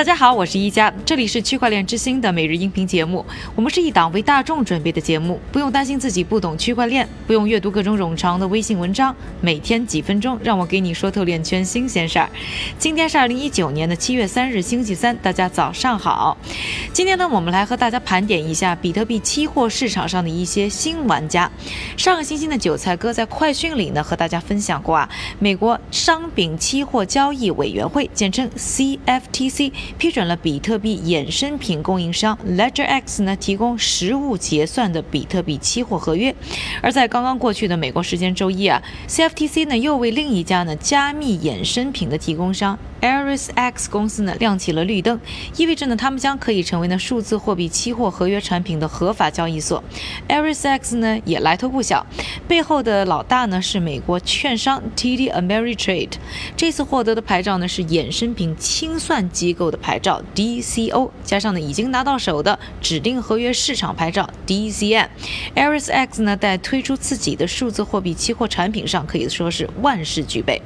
大家好，我是一加，这里是区块链之星的每日音频节目。我们是一档为大众准备的节目，不用担心自己不懂区块链，不用阅读各种冗长的微信文章，每天几分钟，让我给你说透链圈新鲜事儿。今天是二零一九年的七月三日，星期三，大家早上好。今天呢，我们来和大家盘点一下比特币期货市场上的一些新玩家。上个星期的韭菜哥在快讯里呢和大家分享过啊，美国商品期货交易委员会，简称 CFTC。批准了比特币衍生品供应商 LedgerX 呢提供实物结算的比特币期货合约，而在刚刚过去的美国时间周一啊，CFTC 呢又为另一家呢加密衍生品的提供商。Aris X 公司呢亮起了绿灯，意味着呢他们将可以成为呢数字货币期货合约产品的合法交易所。Aris X 呢也来头不小，背后的老大呢是美国券商 TD Ameritrade，这次获得的牌照呢是衍生品清算机构的牌照 DCO，加上呢已经拿到手的指定合约市场牌照 DCM。Aris X 呢在推出自己的数字货币期货产品上可以说是万事俱备。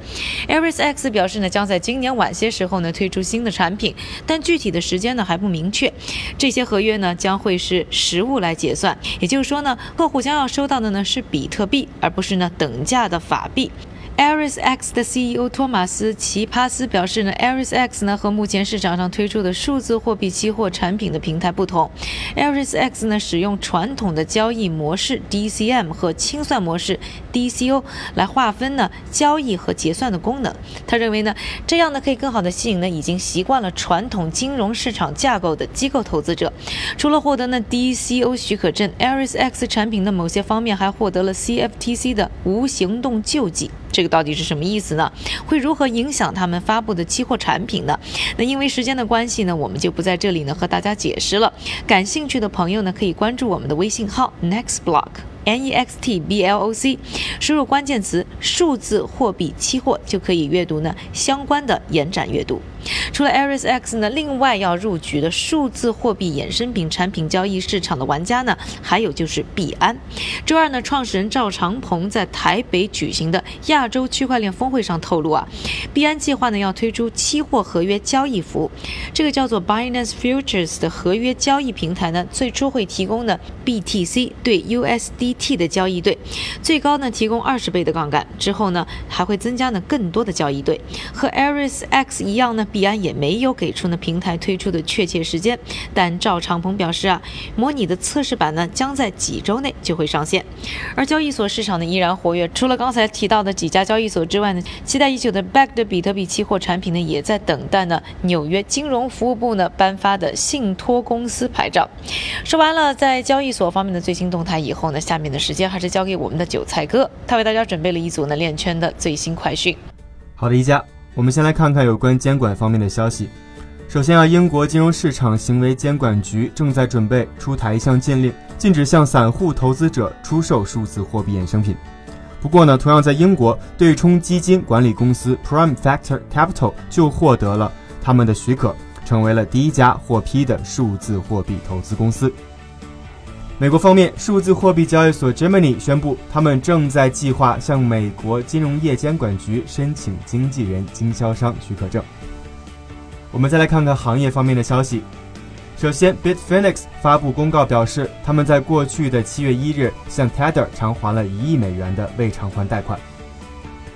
Aris X 表示呢将在今年晚。晚些时候呢推出新的产品，但具体的时间呢还不明确。这些合约呢将会是实物来结算，也就是说呢，客户将要收到的呢是比特币，而不是呢等价的法币。Aris X 的 CEO 托马斯·奇帕斯表示呢，ErisX 呢和目前市场上推出的数字货币期货产品的平台不同，Aris X 呢使用传统的交易模式 DCM 和清算模式 DCO 来划分呢交易和结算的功能。他认为呢，这样呢可以更好的吸引呢已经习惯了传统金融市场架构的机构投资者。除了获得呢 DCO 许可证，Aris X 产品的某些方面还获得了 CFTC 的无行动救济。这到底是什么意思呢？会如何影响他们发布的期货产品呢？那因为时间的关系呢，我们就不在这里呢和大家解释了。感兴趣的朋友呢，可以关注我们的微信号 nextblock。N E X T B L O C，输入关键词“数字货币期货”就可以阅读呢相关的延展阅读。除了 Aris X 呢，另外要入局的数字货币衍生品产品交易市场的玩家呢，还有就是币安。周二呢，创始人赵长鹏在台北举行的亚洲区块链峰会上透露啊，币安计划呢要推出期货合约交易服务，这个叫做 Binance Futures 的合约交易平台呢，最初会提供呢 BTC 对 USD。T 的交易对，最高呢提供二十倍的杠杆，之后呢还会增加呢更多的交易对。和 Aris X 一样呢，币安也没有给出呢平台推出的确切时间，但赵长鹏表示啊，模拟的测试版呢将在几周内就会上线。而交易所市场呢依然活跃，除了刚才提到的几家交易所之外呢，期待已久的 Back 的比特币期货产品呢也在等待呢纽约金融服务部呢颁发的信托公司牌照。说完了在交易所方面的最新动态以后呢，下面。的时间还是交给我们的韭菜哥，他为大家准备了一组呢链圈的最新快讯。好的，一家，我们先来看看有关监管方面的消息。首先啊，英国金融市场行为监管局正在准备出台一项禁令，禁止向散户投资者出售数字货币衍生品。不过呢，同样在英国，对冲基金管理公司 Prime Factor Capital 就获得了他们的许可，成为了第一家获批的数字货币投资公司。美国方面，数字货币交易所 Gemini 宣布，他们正在计划向美国金融业监管局申请经纪人经销商许可证。我们再来看看行业方面的消息。首先，Bitfinex 发布公告表示，他们在过去的七月一日向 Tether 偿还了一亿美元的未偿还贷款。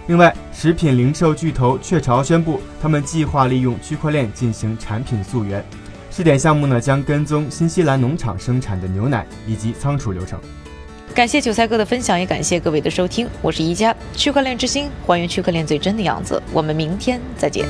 另外，食品零售巨头雀巢宣布，他们计划利用区块链进行产品溯源。试点项目呢，将跟踪新西兰农场生产的牛奶以及仓储流程。感谢韭菜哥的分享，也感谢各位的收听。我是宜家，区块链之星，还原区块链最真的样子。我们明天再见。